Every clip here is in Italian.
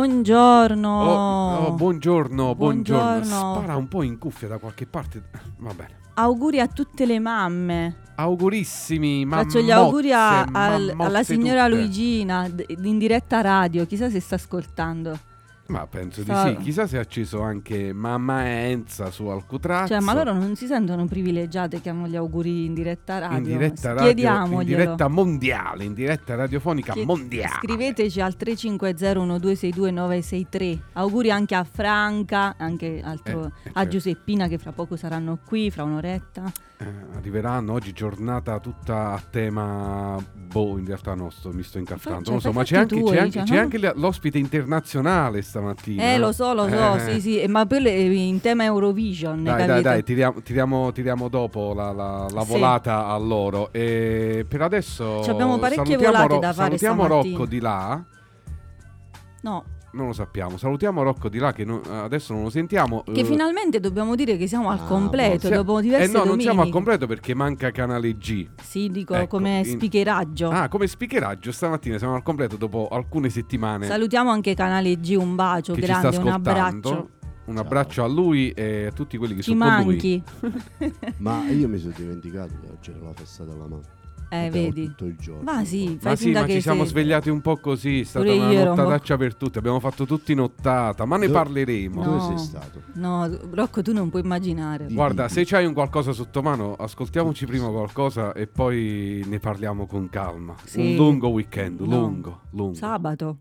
Buongiorno. Oh, oh, buongiorno, buongiorno. Buongiorno. Spara un po' in cuffia da qualche parte. Va bene. Auguri a tutte le mamme. Augurissimi, Faccio gli auguri a- al- alla signora tutte. Luigina in diretta radio. Chissà se sta ascoltando. Ma penso di sì. Chissà se ha acceso anche mamma Enza su Alcutrazzo. Cioè, ma loro non si sentono privilegiate che hanno gli auguri in diretta radio. in diretta radio, in diretta mondiale, in diretta radiofonica Chied- mondiale. Scriveteci al 350-1262-963. Auguri anche a Franca, anche altro- Eh, eh, a certo. Giuseppina che fra poco saranno qui, fra un'oretta. Eh, arriveranno oggi giornata tutta a tema boh in realtà no sto, mi sto Cioè, non lo so ma c'è anche, tuoi, c'è anche- cioè, c'è no? anche l'ospite internazionale stamattina Eh, lo so, lo so, Eh. sì, sì, eh, ma poi le- in tema Eurovision, Dai, dai, dai, tiriamo, tiriamo- tiriamo dopo la, la- la Sì. volata a loro. E per adesso Ci abbiamo parecchie volate Ro- da fare Salutiamo stamattina. Rocco di là. No, Non lo sappiamo. Salutiamo Rocco di là che non- adesso non lo sentiamo. che Eh, finalmente dobbiamo dire che siamo al Ah, completo sia- dopo diverse Eh no, non domeniche. siamo al completo perché manca canale G. Sì, dico Ecco, come in- speakeraggio. Ah, come speakeraggio stamattina siamo al completo dopo alcune settimane Salutiamo anche Canale G, un bacio che ci grande, sta un abbraccio. Un abbraccio a lui e a tutti quelli che Ci sono con lui. manchi. Ma io mi sono dimenticato che oggi era la festa della mamma. Eh, vedi. Tutto il giorno. Ma sì, fai Ma sì, ma ci siamo sei- svegliati un po' così, è stata Pure una un po'- nottataccia per tutti, abbiamo fatto tutti nottata, ma ne Dove- parleremo. No. Dove sei stato? No, Rocco, tu non puoi immaginare. Di- Guarda, se c'hai un qualcosa sotto mano, ascoltiamoci prima qualcosa e poi ne parliamo con calma. Sì. Un lungo weekend, No. lungo, lungo. Sabato.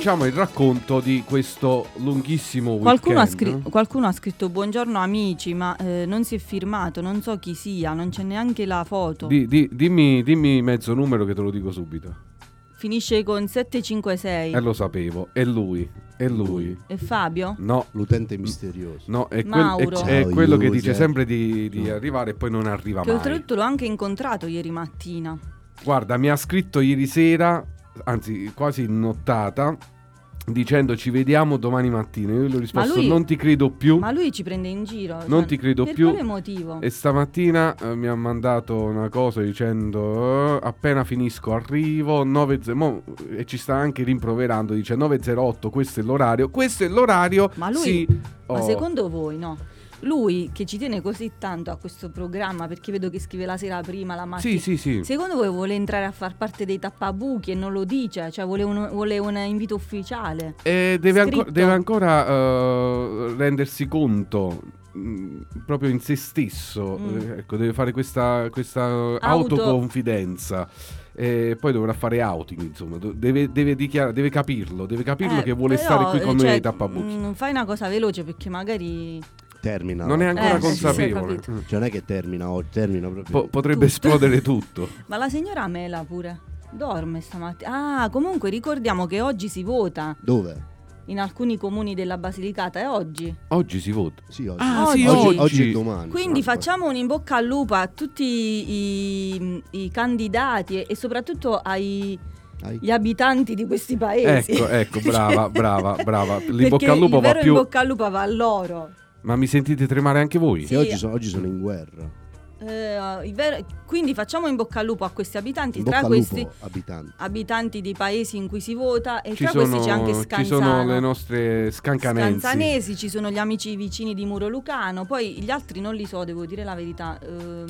Cominciamo il racconto di questo lunghissimo weekend. Qualcuno ha, scri- qualcuno ha scritto buongiorno amici, ma eh, non si è firmato, non so chi sia, non c'è neanche la foto. Di- di- dimmi, dimmi mezzo numero che te lo dico subito. Finisce con 756. Eh, lo sapevo. È lui. È lui. E Fabio? No, L'utente misterioso. no, è, quel- Mauro. è- è Ciao, quello che dice sempre di, di No. arrivare e poi non arriva Che mai. oltretutto l'ho anche incontrato ieri mattina. Guarda, mi ha scritto ieri sera, anzi quasi in nottata, dicendo ci vediamo domani mattina. Io gli ho risposto lui- non ti credo più. Ma lui ci prende in giro. Non cioè, ti credo per più. quale motivo? E stamattina eh, mi ha mandato una cosa dicendo eh, appena finisco arrivo 9, mo- e ci sta anche rimproverando, dice 9.08 questo è l'orario, questo è l'orario. Ma lui- sì, Ma oh, secondo voi no? Lui che ci tiene così tanto a questo programma perché vedo che scrive la sera prima, la mattina. Sì, sì, sì. Secondo voi vuole entrare a far parte dei tappabuchi e non lo dice? Cioè vuole un, vuole un invito ufficiale? E deve, anco- Scritto. deve ancora eh, rendersi conto mh, proprio in se stesso, Mm. eh, ecco, deve fare questa, questa Auto- autoconfidenza. E poi dovrà fare outing, insomma, deve, deve, dichiara- deve capirlo, deve capirlo Eh, che vuole però, stare qui con eh, noi cioè, ai tappabuchi. mm, fai una cosa veloce perché magari... Termina. non è ancora Eh, sì, sì, consapevole. capito. Mm. Cioè non è che termina oggi, termina proprio. Po- potrebbe Tutto. esplodere tutto. Ma la signora Mela pure dorme stamattina. Ah, comunque ricordiamo che oggi si vota Dove? in alcuni comuni della Basilicata, è oggi. Oggi si vota. Sì, oggi. Ah, sì, oggi, oggi. e domani. Quindi Ah, facciamo un in bocca al lupo a tutti i, i candidati e, e soprattutto ai, gli abitanti di questi paesi. Ecco, ecco, brava, brava, brava. L'in Perché bocca al lupo il va più. in bocca al lupo va a loro. Ma mi sentite tremare anche voi? Che Sì. oggi sono, oggi sono in guerra. Eh, il vero- quindi facciamo in bocca al lupo a questi abitanti, In tra bocca al questi lupo, abitanti. abitanti di paesi in cui si vota e Ci tra sono, questi c'è anche ci Scanzano. sono le nostre scancanensi. Scanzanesi, ci sono gli amici vicini di Muro Lucano, poi gli altri non li so, devo dire la verità. Eh,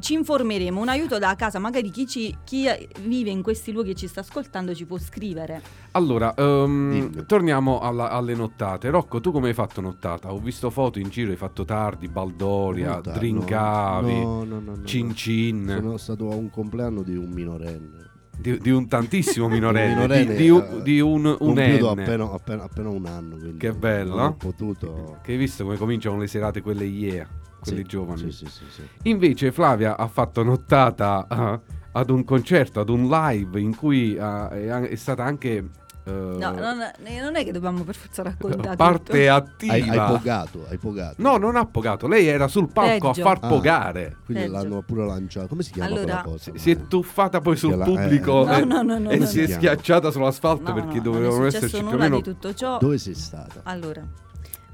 ci informeremo, un aiuto da casa, magari chi, ci- chi vive in questi luoghi e ci sta ascoltando ci può scrivere. Allora, Dimmi. torniamo alla- alle nottate. Rocco, tu come hai fatto nottata? Ho visto foto in giro, hai fatto tardi, Baldoria, No, drincavi, no, no, no, cin cin, Sono stato a un compleanno di un minorenne. di, di un tantissimo minorenne, Minorenne, di, di un, eh, di un, un Compiuto appena, appena, appena un anno. Quindi Che bello. Non ho potuto. Che hai visto come cominciano le serate quelle yeah, quelle Sì, giovani. Sì, sì, sì, sì. Invece Flavia ha fatto nottata eh, ad un concerto, ad un live in cui eh, è, è stata anche eh, No, non, eh, non è che dobbiamo per forza raccontare parte tutto. attiva. Hai, hai pogato, hai pogato. No, non ha pogato, lei era sul palco Peggio. a far Ah. pogare. Quindi Peggio. l'hanno pure lanciato. Come si chiama Allora- quella cosa? Si è tuffata poi sul la- pubblico eh, e, No, no, no, e no, si è schiacciata sull'asfalto No, perché no, dovevano esserci più o meno di tutto ciò. Dove sei stata? Allora,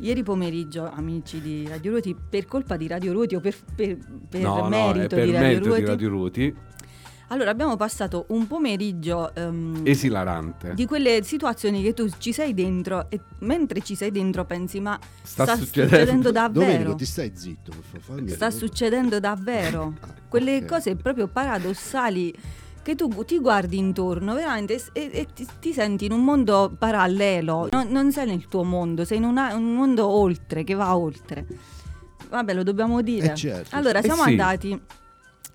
ieri pomeriggio, amici di Radio Ruoti, per colpa di Radio Ruoti o per, per- per no, no, merito, per di, Radio merito Ruoti, di Radio Ruoti. allora abbiamo passato un pomeriggio ehm, Esilarante. di quelle situazioni che tu ci sei dentro e mentre ci sei dentro pensi ma Sta sta, succedendo. succedendo Domenico, davvero? ti stai zitto, per favore. Sta succedendo davvero. Ah, Quelle ok. cose proprio paradossali che tu ti guardi intorno veramente e, e ti, ti senti in un mondo parallelo. Non, non sei nel tuo mondo, sei in una- un mondo oltre, che va oltre. Vabbè, lo dobbiamo dire. Eh, certo. Allora, Eh siamo sì. andati.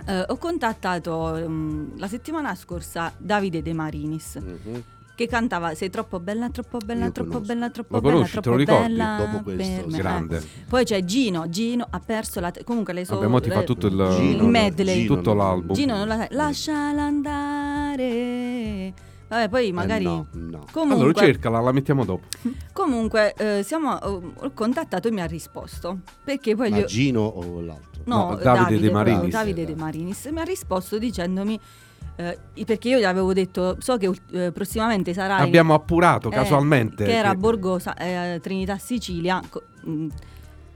eh, ho contattato ehm, la settimana scorsa Davide De Marinis Mhm. Che cantava Sei troppo bella, troppo bella, Io troppo conosco. bella, troppo Lo bella, conosci, te troppo lo ricordi? bella. Dopo questo, me. Grande. Eh. Poi c'è Gino, Gino ha perso la... te- comunque le sue... Vabbè, mo ti fa tutto il, Gino, il medley. Gino tutto non- l'album. Gino non la sai. Lasciala andare. Vabbè, poi magari. Eh, no, no. Comunque, Allora cercala, la mettiamo dopo. comunque eh, siamo, ho ho contattato e mi ha risposto. Perché poi gli Ma ho- Gino o l'altro? No, No, Davide De proprio, Marinis. Davide De Marinis mi ha risposto dicendomi. Eh, perché io gli avevo detto, so che eh, prossimamente sarà. in- Abbiamo appurato eh, casualmente. Che era a che- Borgo eh, Trinità Sicilia. co- mh,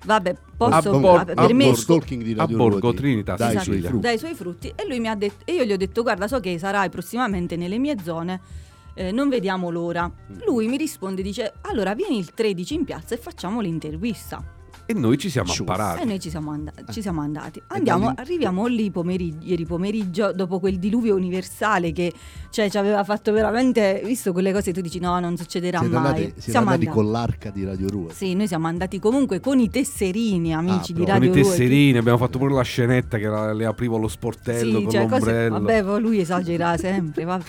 vabbè, posso. A Bor- vabbè, a per me. Borgo- stalking di a Radio Borgo Ruoti. Trinita, Dai Esatto, suoi Sicilia. frutti. dai suoi frutti e lui mi ha detto e io gli ho detto guarda so che sarai prossimamente nelle mie zone eh, non vediamo l'ora Mm. lui mi risponde dice allora vieni il 13 in piazza e facciamo l'intervista E noi ci siamo Sciuff. apparati. e noi ci siamo, and- ci siamo andati andiamo arriviamo lì pomeriggio, ieri pomeriggio dopo quel diluvio universale che cioè, ci aveva fatto veramente visto quelle cose tu dici no non succederà Siete mai andati, siete siamo andati andati con l'arca di Radio Ruoti. sì, noi siamo andati comunque con i tesserini, amici di proprio. Con Radio i tesserini, abbiamo fatto pure la scenetta che la- le aprivo lo sportello Sì, con cioè, cose- l'ombrello. vabbè, poi lui esagera sempre. vabbè.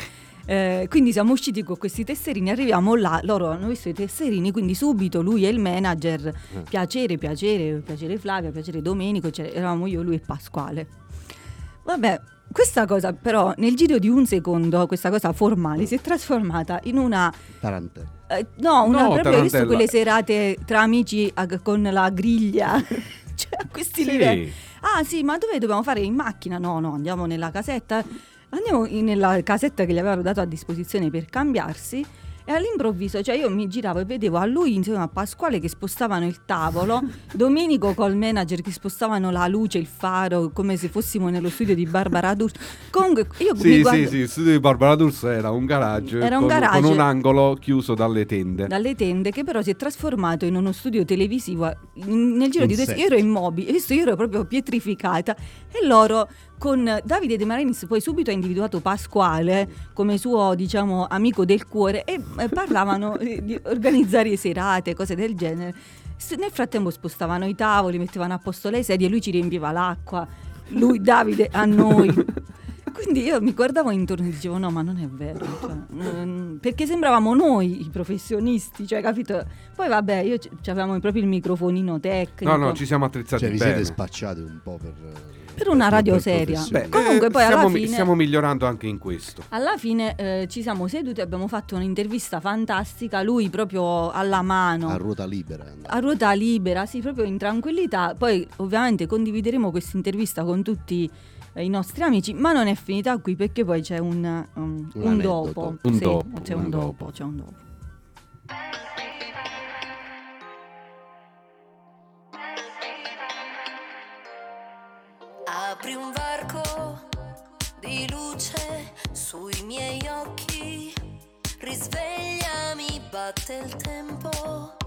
Eh, quindi siamo usciti con questi tesserini, arriviamo là, loro hanno visto i tesserini, quindi subito lui e il manager, Eh. piacere, piacere, piacere Flavia, piacere Domenico, cioè, eravamo io, lui e Pasquale. Vabbè, questa cosa però nel giro di un secondo, questa cosa formale, si è trasformata in una... Tarantella. eh, no, una No, proprio hai visto quelle serate tra amici a- con la griglia. cioè, a questi livelli. Sì. Ah sì, ma dove dobbiamo fare? In macchina? No, no, andiamo nella casetta. Andiamo nella casetta che gli avevano dato a disposizione per cambiarsi. E all'improvviso, cioè io mi giravo e vedevo a lui insieme a Pasquale che spostavano il tavolo, Domenico col manager che spostavano la luce, il faro, come se fossimo nello studio di Barbara D'Urso. Comunque io mi Sì, guardo sì, sì, il studio di Barbara D'Urso era un garage, Era un con, garage. con un angolo chiuso dalle tende. dalle tende che però si è trasformato in uno studio televisivo in- nel giro Un di due io ero immobile io ero proprio pietrificata e loro con Davide De Marinis poi subito ha individuato Pasquale come suo diciamo amico del cuore e eh, parlavano eh, di organizzare serate cose del genere nel frattempo spostavano i tavoli mettevano a posto le sedie lui ci riempiva l'acqua lui Davide a noi quindi io mi guardavo intorno e dicevo no ma non è vero cioè, mm, perché sembravamo noi i professionisti cioè capito poi vabbè io c- avevamo proprio il microfonino tecnico No, no, ci siamo attrezzati Cioè, vi bene. siete spacciati un po' per. Per una radio per seria. Beh, Comunque eh, poi alla mi- fine- stiamo migliorando anche in questo. Alla fine eh, ci siamo seduti e abbiamo fatto un'intervista fantastica, lui proprio alla mano. a ruota libera. a ruota libera, sì, proprio in tranquillità. Poi ovviamente condivideremo questa intervista con tutti eh, i nostri amici, ma non è finita qui perché poi c'è un, um, Un un dopo. Un Sì, dopo, C'è un un dopo, dopo. c'è un dopo. Apri un varco di luce sui miei occhi, risvegliami, batte il tempo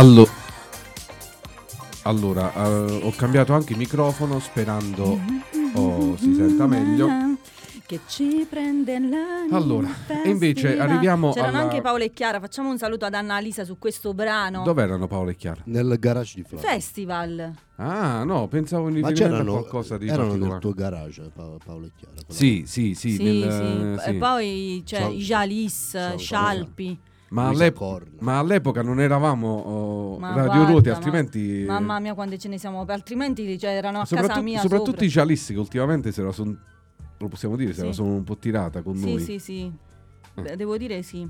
Allo- allora, eh, ho cambiato anche il microfono sperando oh, si senta meglio. Che ci prende l'anima. Allora, e invece arriviamo C'erano alla- anche Paola e Chiara. Facciamo un saluto ad Annalisa su questo brano. Dov'erano Paolo e Chiara? Nel garage di Flavio. Festival. Ah, no, pensavo in Ma riferimento a c'erano qualcosa di erano particolare. nel tuo garage, Pa- Paolo e Chiara. quella- Sì, sì, sì. Sì, nel- sì. sì. E poi c'è Ciao. i Jalis, Ciao, Scialpi. Ma, all'ep- ma all'epoca non eravamo oh, Ma Radio guarda, Ruoti, ma- altrimenti... Mamma mia, quante ce ne siamo. Altrimenti cioè, erano a casa soprattutto, mia. soprattutto sopra. i Cialissi che ultimamente se la sono... Lo possiamo dire, se Sì. la sono un po' tirata con Sì, noi. sì, sì. Eh. Beh, Devo dire sì.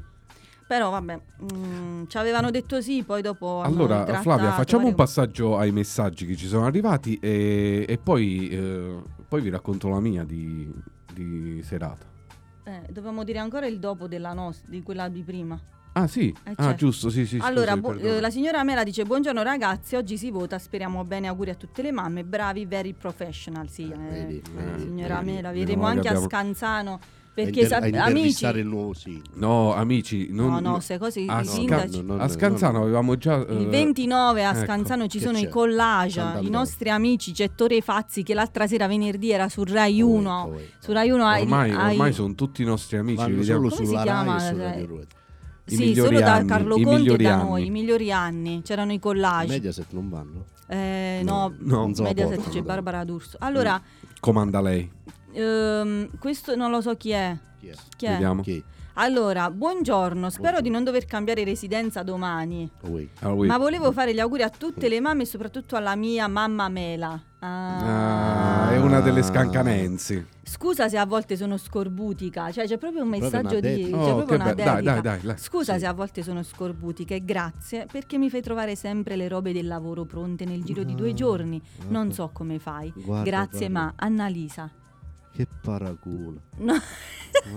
Però vabbè, mm, ci avevano detto sì, poi dopo. Allora, trattato Flavia, facciamo un passaggio ai messaggi che ci sono arrivati e, e poi eh, poi vi racconto la mia di, di serata. Eh, dobbiamo dire ancora il dopo della nostra, di quella di prima. Ah sì, Eh, ah certo. giusto, sì sì. allora, scusi, bu- eh, la signora Mela dice: Buongiorno ragazzi, oggi si vota, speriamo bene, auguri a tutte le mamme, bravi, very professional. Sì, eh, vedi, eh, signora vedi. Mela, vedremo anche che a abbiamo- Scanzano. Perché sa- amici, il nuovo sindaco. No, amici, non, no, no, se così a, i Scan- sindaci. no, no, a Scanzano no. avevamo già... Il eh, 29 a ecco, Scanzano ci che sono i collage, Sant'Andrea. i nostri amici, c'è Tore Fazzi che l'altra sera venerdì era su Rai 1. Poi- poi. Su Rai 1 ai- Ormai, ai- ormai sono tutti i nostri amici. Vanno vediamo. solo Come si sulla chiama, Rai I sì, solo da anni, Carlo i Conti e da anni. noi, i migliori anni. C'erano i collage. Mediaset non vanno? Eh, no, No, la Mediaset c'è. Barbara D'Urso. Allora, Comanda lei. ehm, questo non lo so chi è. Chi è? Chi è? Vediamo. Chi? Allora, buongiorno, spero Buongiorno. di non dover cambiare residenza domani. Oui. Ma volevo fare gli auguri a tutte le mamme e soprattutto alla mia mamma Mela. Ah. Ah, è una delle scancanensi. Scusa se a volte sono scorbutica, cioè c'è proprio un Proprio messaggio una di... Oh, proprio che una be- dai, dai, dai, dai. Scusa Sì. se a volte sono scorbutica e grazie perché mi fai trovare sempre le robe del lavoro pronte nel giro di due Ah, giorni. Non guarda. so come fai. Guarda, grazie guarda. ma Annalisa. Che paraculo. No,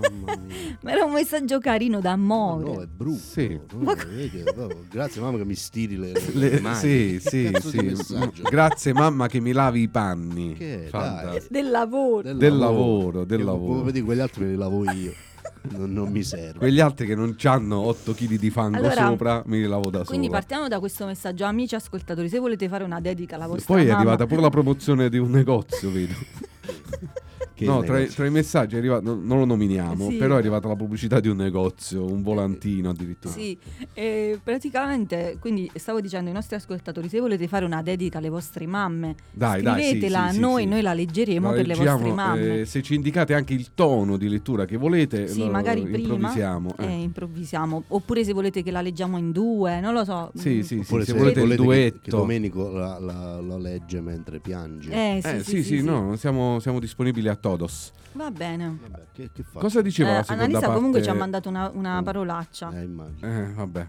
Mamma mia. ma era un messaggio carino d'amore. No, è brutto. Sì. No, grazie mamma che mi stiri le, le Le- mani. sì, sì, sì. Grazie mamma che mi lavi i panni. Che, Fantastico. Del lavoro. Del lavoro, del lavoro. Come vedi quegli altri me li lavo io. Non, non mi serve. Quegli altri che non hanno 8 kg di fango Allora, sopra, me li lavo da Quindi solo. partiamo da questo messaggio, amici ascoltatori, se volete fare una dedica alla vostra Poi è mamma, arrivata pure la promozione di un negozio, vedo. Che no, tra, i- tra i messaggi è arrivato, no- non lo nominiamo, Sì. però è arrivata la pubblicità di un negozio, un volantino addirittura. Sì, e praticamente, quindi stavo dicendo ai nostri ascoltatori, se volete fare una dedica alle vostre mamme, Dai, dai, sì, scrivetela sì, noi, sì. noi la leggeremo La per le vostre mamme. eh, se ci indicate anche il tono di lettura che volete, sì, lo magari prima improvvisiamo. eh, eh. improvvisiamo. Oppure se volete che la leggiamo in due, non lo so. Sì, sì, sì, Oppure se, se, volete, il volete che- duetto. che, Domenico la, la- la legge mentre piange. Eh, sì, Eh, sì, sì, sì, no, siamo, siamo disponibili a todos. Va bene. Vabbè, che, che faccio? Cosa diceva Eh, la seconda Annalisa parte? comunque ci ha mandato una, una Oh. parolaccia. Eh, immagino. Eh, vabbè.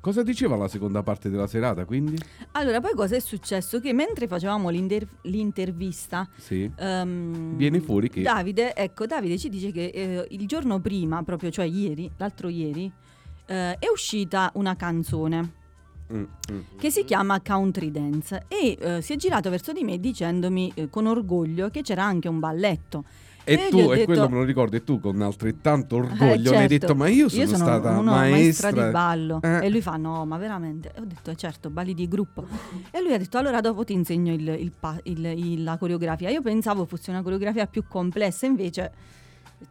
Cosa diceva la seconda parte della serata, quindi? Allora, poi cosa è successo? Che mentre facevamo l'inter- l'intervista, Sì. ehm, Viene fuori che- Davide, ecco, Davide ci dice che eh, il giorno prima, proprio cioè ieri, l'altro ieri, eh, è uscita una canzone Mm, mm. che si chiama Country Dance e eh, si è girato verso di me dicendomi eh, con orgoglio che c'era anche un balletto. E io tu, e detto- quello me lo ricordo, e tu con altrettanto Eh, orgoglio mi hai certo. detto, ma io sono, stata una maestra. maestra di ballo Eh. e lui fa no ma veramente e ho detto eh, certo balli di gruppo e lui ha detto allora dopo ti insegno il- il- il- la coreografia io pensavo fosse una coreografia più complessa invece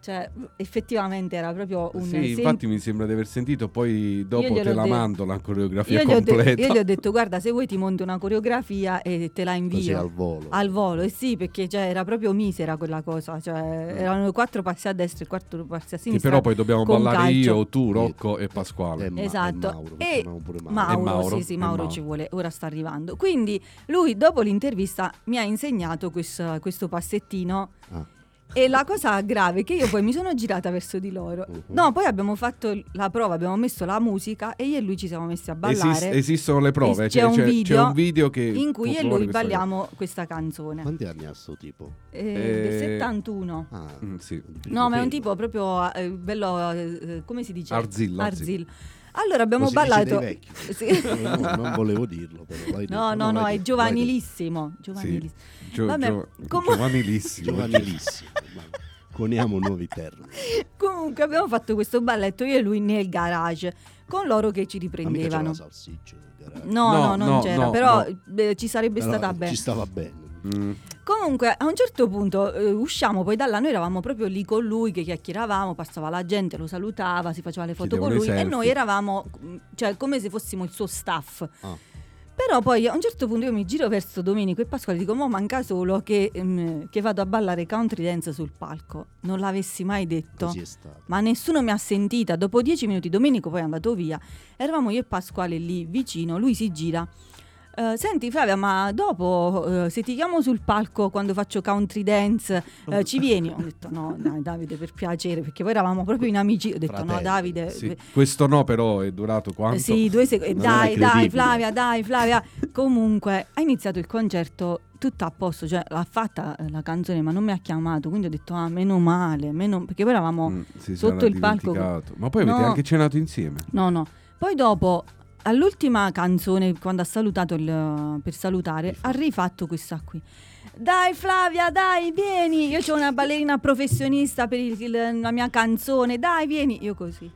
cioè effettivamente era proprio un Sì, sem- infatti mi sembra di aver sentito, poi dopo te la detto. mando la coreografia io gli, ho de- completa. io gli ho detto guarda se vuoi ti monto una coreografia e te la Così invio al volo. al volo, eh sì, perché cioè, era proprio misera quella cosa, cioè erano quattro passi a destra e quattro passi a che sinistra. però poi dobbiamo ballare calcio. io, tu, Rocco e Pasquale. Eh, ma- Esatto. e Mauro, E Mauro. Mauro, E Mauro, sì, sì, e Mauro, Mauro. ci vuole, ora sta arrivando. Quindi lui dopo l'intervista mi ha insegnato questo, questo passettino Ah. E la cosa grave è che io poi mi sono girata verso di loro. Mhm. No, poi abbiamo fatto la prova, abbiamo messo la musica e io e lui ci siamo messi a ballare. Esist- esistono le prove, c'è, c'è un c'è- c'è video un video che in cui io e lui questa balliamo questa canzone. Quanti anni ha sto tipo? Eh, Eh, 71. Ah, cosa. Mm, sì. No, ma è un tipo proprio eh, bello, eh, come si dice? Arzillo, Arzillo. Allora abbiamo ballato. Sì. No, no, non volevo dirlo, però l'hai No, detto. no, no, è detto, giovanilissimo. giovanilissimo. Gio- Vabbè, gio- comu- giovanilissimo. Coniamo nuovi termini. Comunque abbiamo fatto questo balletto io e lui nel garage con loro che ci Ma mica c'era riprendevano. la salsiccia nel garage. No, no, No, non no, c'era, no, però no. eh, ci sarebbe Però stata bene. Ci stava bene. Mm. Comunque a un certo punto eh, usciamo poi da là, noi eravamo proprio lì con lui che chiacchieravamo, passava la gente, lo salutava, si faceva le foto con lui e noi eravamo mm, cioè come se fossimo il suo staff. Ah. Però poi a un certo punto io mi giro verso Domenico e Pasquale e dico: Mo manca solo che, ehm, che vado a ballare country dance sul palco. Non l'avessi mai detto. Ma nessuno mi ha sentita. Dopo dieci minuti, Domenico poi è andato via. Eravamo io e Pasquale lì vicino. Lui si gira. "Eh, senti Flavia, ma dopo eh, se ti chiamo sul palco quando faccio country dance, eh, ci vieni? Ho detto no, dai Davide, per piacere, perché poi eravamo proprio in amici. Ho detto no, Fratelli, Davide. Sì. Questo no, però è durato quanto? sì, due secondi. Dai, dai. Flavia, dai, Flavia. Comunque, ha iniziato il concerto tutto a posto, cioè l'ha fatta la canzone ma non mi ha chiamato, quindi ho detto ah meno male, meno... perché poi eravamo... Mm, sotto il palco-. Ma poi avete No. anche cenato insieme. No, no. Poi dopo, all'ultima canzone, quando ha salutato il- per salutare, ha rifatto questa qui. Dai Flavia, dai, vieni. Io ho una ballerina professionista per il- il- la mia canzone, dai, vieni. Io così.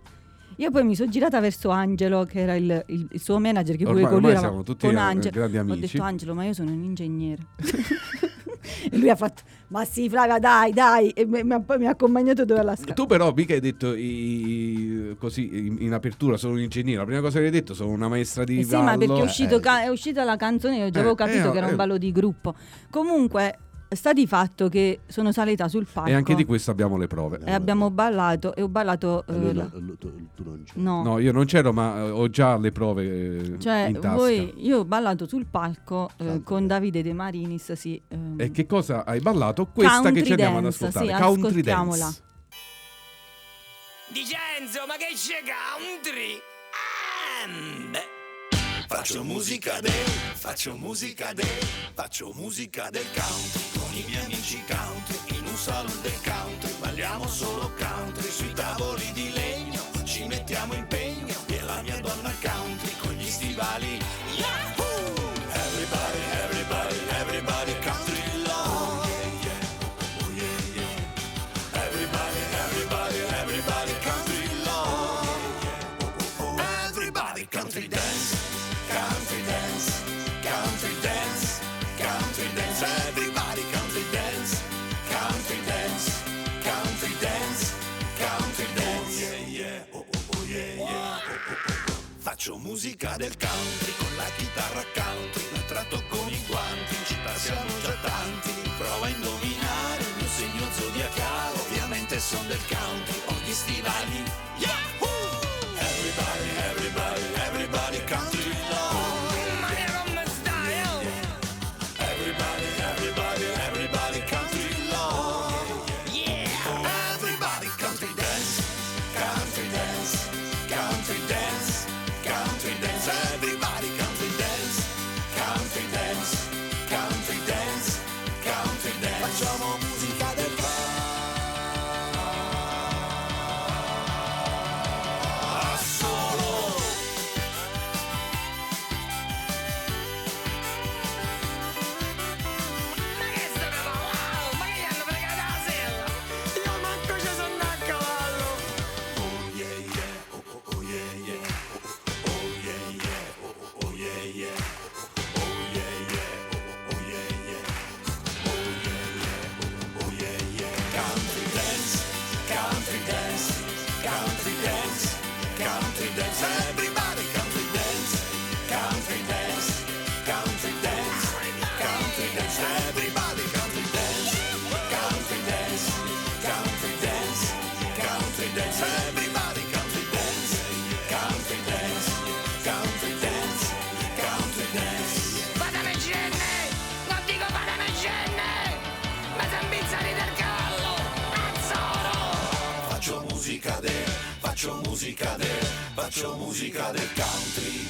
Io poi mi sono girata verso Angelo, che era il, il- il suo manager, che pure con lui tutti, con Angelo. Ho detto Angelo, ma io sono un ingegnere. e lui ha fatto, ma sì Flavia, dai, dai. E mi, ha- poi mi ha accompagnato dove alla scala. Tu però mica hai detto i- così in, in apertura sono un ingegnere, la prima cosa che hai detto sono una maestra di Eh sì, ma perché è, Eh, uscito eh. ca- è uscita la canzone io già Eh, avevo capito eh, che era un eh. ballo di gruppo. Comunque, sta di fatto che sono salita sul palco E anche di questo abbiamo le prove. e abbiamo ballato e ho ballato... Eh, la- no- lui- tu, tu non c'eri. no, No, io non c'ero, ma eh, ho già le prove eh, cioè in tasca. voi, io ho ballato sul palco eh, con. Davide De Marinis, sì. ehm, E che cosa hai ballato? Questa che Country ci andiamo ad dance, ascoltare. sì, Country ascoltiamola. dance. Dicenzo, ma che c'è country? Beh. Faccio musica del, faccio musica del, faccio musica del country i miei amici country in un salone del country. Balliamo solo country sui tavoli Faccio musica del country con la chitarra musica del country.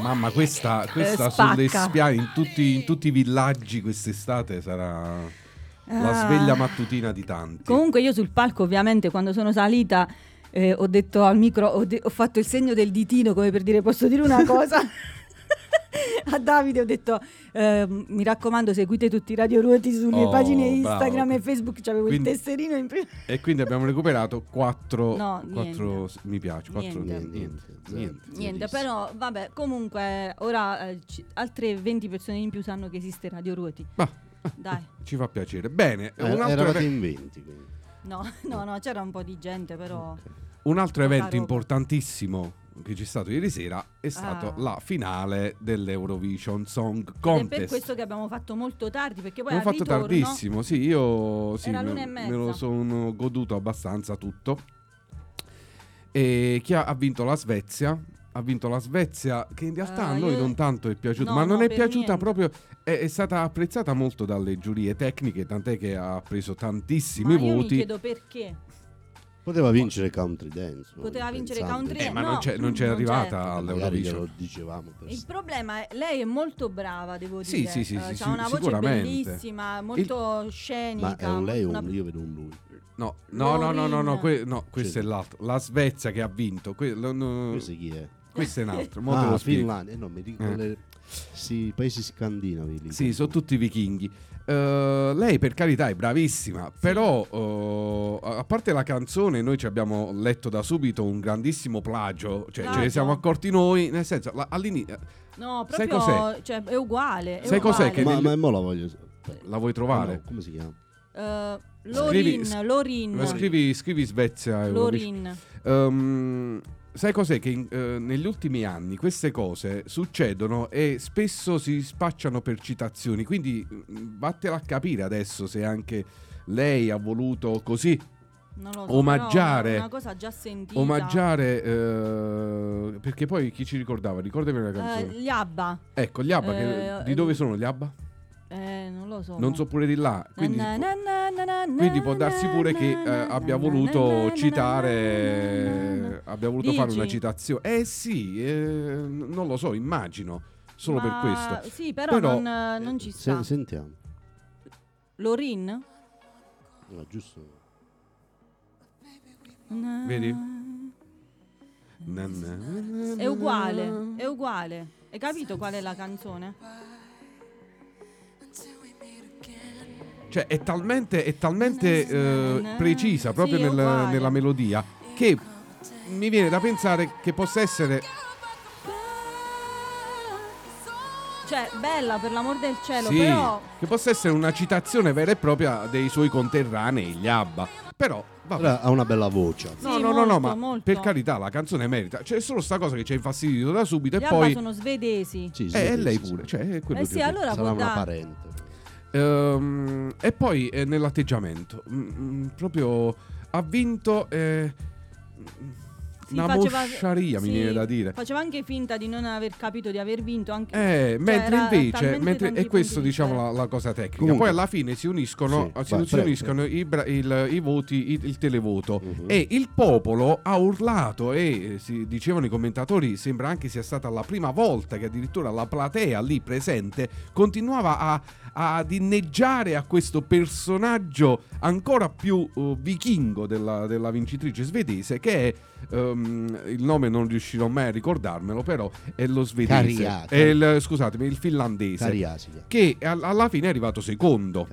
Mamma, questa, questa Eh, sulle spacca. spiagge in tutti, in tutti i villaggi quest'estate sarà la Ah. sveglia mattutina di tanti. Comunque io sul palco ovviamente quando sono salita eh, ho detto al micro, ho, de- ho fatto il segno del ditino come per dire posso dire una cosa. A Davide ho detto eh, mi raccomando seguite tutti i Radio Ruoti sulle Oh, pagine bravo. Instagram e Facebook c'avevo Quindi- il tesserino in prima E quindi abbiamo recuperato 4 No, mi piace, 4 Niente. niente, niente, Niente, niente. Niente, Verissimo. però vabbè, comunque ora eh, ci- altre 20 persone in più sanno che esiste Radio Ruoti. Ma Dai. ci fa piacere. Bene, Eh, un altro, eravate in 20 quindi. No, no, no, c'era un po' di gente, però un altro evento roba. importantissimo che c'è stato ieri sera è stato Ah. la finale dell'Eurovision Song Ed è per Contest. questo che abbiamo fatto molto tardi, perché poi L'abbiamo al fatto ritorno tardissimo, sì, io sì, me, me lo sono goduto abbastanza tutto. E chi ha, ha vinto la Svezia? Ha vinto la Svezia, che in realtà Ah, a noi io- non tanto è piaciuta, No, ma non no, è piaciuta niente. proprio. È, è stata apprezzata molto dalle giurie tecniche, tant'è che ha preso tantissimi Ma io mi voti. chiedo perché. Poteva vincere Country Dance. Poteva vincere. Country Eh, ma No, non c'è, non c'è non arrivata. Magari all'Eurovision. glielo dicevamo. per Il problema è lei è molto brava, devo Sì, dire. sì, sì, Eh, sì, sì, una voce sicuramente. bellissima, molto scenica. Ma è un lei o una- un io vedo un lui? No, no, no, no, no, no, que- no, questo è l'altro. La Svezia che ha vinto. que- lo- no, Questo chi è? questo è un altro. mo Ah, lo. Finlandia. Eh, no, mi dico Eh. le- sì, i paesi scandinavi. lì. Sì, sono tutti vichinghi. Eh, lei per carità è bravissima, però eh, a parte la canzone noi ci abbiamo letto da subito un grandissimo plagio, cioè ce Plagio? ne siamo accorti noi, nel senso la- all'inizio No, Sai proprio cos'è? cioè, è uguale. È Sai cos'è uguale. che Ma, nel- ma mo la voglio. la vuoi trovare? Ah, no, come si chiama? Eh, Scrivi- Lorin, Lorin. Ma scrivi, scrivi Svezia. Lorin. Ehm, sai cos'è? Che in- eh, negli ultimi anni queste cose succedono e spesso si spacciano per citazioni. Quindi mm, vattela a capire adesso se anche lei ha voluto così so, Omaggiare. una cosa già sentita. omaggiare. eh, perché poi chi ci ricordava? Ricordami la Eh, canzone. gli Abba. ecco, gli Abba. che- eh, di dove eh, sono gli Abba? Eh, non lo so. Non so pure di là. Quindi, na, na, na, quindi può darsi pure che eh, abbia voluto citare. Abbia voluto fare una Dici? citazione. Eh sì, eh, non lo so, immagino. Solo per Ma- questo. Sì, però, Però- non, eh, non ci sta. Se- sentiamo. Lorin? No, giusto. Vedi? È uguale, è uguale. Hai capito qual è la canzone? Cioè, è talmente, è talmente eh, precisa proprio nel- nella melodia che mi viene da pensare che possa essere. Cioè, bella per l'amor del cielo, sì, però che possa essere una citazione vera e propria dei suoi conterranei, gli Abba. Però, vabbè. Ha una bella voce. No, Sì, no, no, no, molto, ma molto. per carità, la canzone merita. C'è solo sta cosa che ci ha infastidito da subito gli e Abba poi. sono svedesi. Sì, sì, Eh, sì, lei sì, pure, cioè, è quello Eh che sì, ho detto. allora Sarà può una dare. parente. Ehm, e poi eh, nell'atteggiamento, mm, mm, proprio ha vinto eh, una faceva- mosciaria, mi sì, viene da dire. Faceva anche finta di non aver capito di aver vinto. Anche... Eh, mentre era invece, mentre, e questo diciamo la, la cosa tecnica, Comunque- poi alla fine si uniscono, Sì, si, prego, uniscono i, bra- il- i voti, il, il televoto Mhm. e il popolo ha urlato e eh, si dicevano i commentatori, sembra anche sia stata la prima volta che addirittura la platea lì presente continuava a, ad inneggiare a questo personaggio ancora più eh, vichingo della, della vincitrice svedese che è ehm, il nome non riuscirò mai a ricordarmelo però è lo svedese. Caria- è il, scusatemi il finlandese. Cariasi. che al- alla fine è arrivato secondo.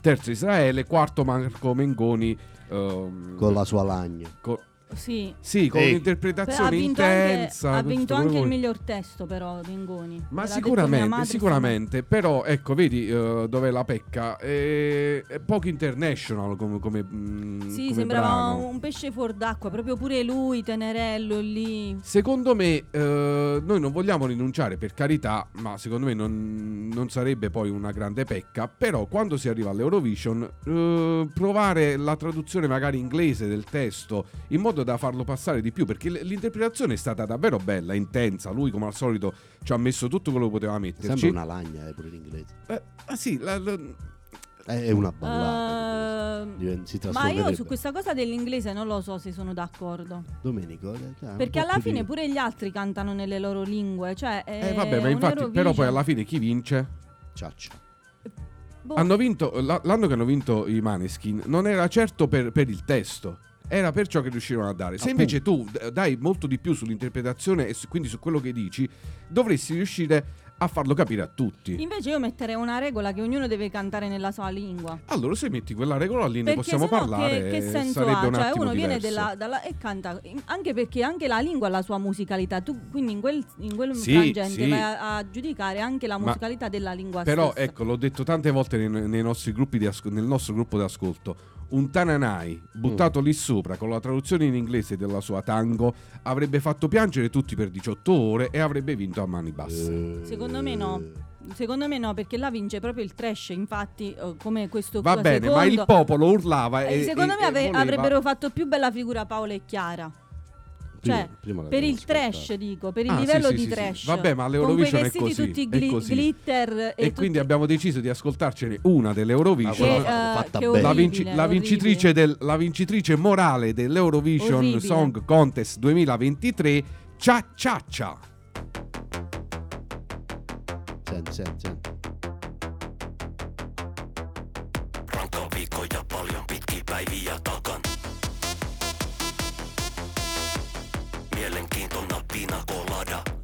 Terzo Israele quarto Marco Mengoni ehm, Con la sua lagna. co- Sì. sì con Sì. Un'interpretazione vinto anche, intensa ha vinto anche quello il miglior testo, però, Mengoni. ma sicuramente, sicuramente, però ecco, vedi eh, dove la pecca. È, è poco international come, come, mm, Sì, come sembrava brano. un pesce fuor d'acqua, proprio pure lui, tenerello lì. Secondo me, eh, noi non vogliamo rinunciare per carità, ma secondo me non, non sarebbe poi una grande pecca. Però, quando si arriva all'Eurovision, eh, provare la traduzione magari inglese del testo in modo da farlo passare di più. Perché l'interpretazione è stata davvero bella, intensa. Lui, come al solito, ci ha messo tutto quello che poteva metterci. Sembra una lagna, eh, pure l'inglese. Eh, ah, sì, la- la- È una ballata. Si ma io su questa cosa dell'inglese non lo so se sono d'accordo. Domenico. eh, un Perché alla fine di- pure gli altri cantano nelle loro lingue. Cioè, eh, è vabbè, ma infatti, però poi alla fine chi vince? Ciaccia. Boh, Hanno vinto, la- l'anno che hanno vinto i Maneskin non era certo per, per il testo, era per ciò che riuscivano a dare. Se Appunto. invece tu dai molto di più sull'interpretazione e su- quindi su quello che dici, dovresti riuscire a farlo capire a tutti. Invece io metterei una regola che ognuno deve cantare nella sua lingua. Allora, se metti quella regola lì, ne Perché possiamo sennò parlare. che, che senso sarebbe ha? un Cioè uno viene diverso. dalla, e canta, anche perché anche la lingua ha la sua musicalità. Tu quindi in quel, in quel Sì, frangente sì. vai a, a giudicare anche la Ma- musicalità della lingua Però stessa. ecco, l'ho detto tante volte nei, nei nostri gruppi di asco- nel nostro gruppo di ascolto. Un Tananai buttato lì sopra con la traduzione in inglese della sua tango avrebbe fatto piangere tutti per 18 ore e avrebbe vinto a mani basse. Eh, Secondo me no. Secondo me no, perché là vince proprio il trash. Infatti, eh, come questo Va qua bene, ma il secondo- popolo urlava eh, e secondo e- me e ave- avrebbero fatto più bella figura Paola e Chiara. Cioè, prima per il trash, ascoltato. dico, per il Ah, sì, livello sì, di sì, sì. trash. Vabbè, ma l'Eurovision è così, tutti è gli- così. glitter e, E quindi tutti- abbiamo deciso di ascoltarcene una Ah, dell'Eurovision. che, quella eh, fatta che bene. la, vinci- la vincitrice del- la vincitrice morale dell'Eurovision Orribile. Song Contest 2023, Cia Cia Cia. Senti, senti, senti. Rankka viikko ja paljon pitkiä päiviä takan. Mielenkiintona Latina Colada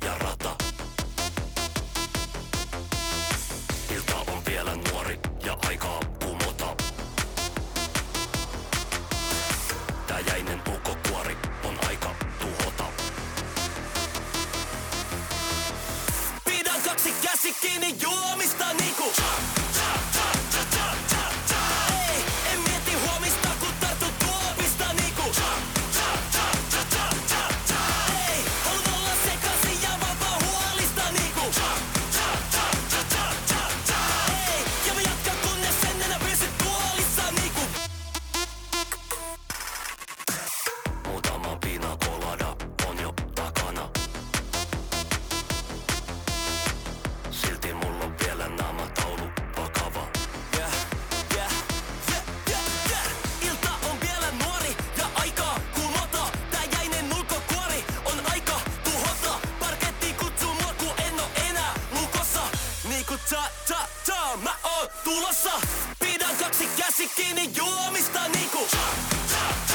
Nico. Jump, jump, jump.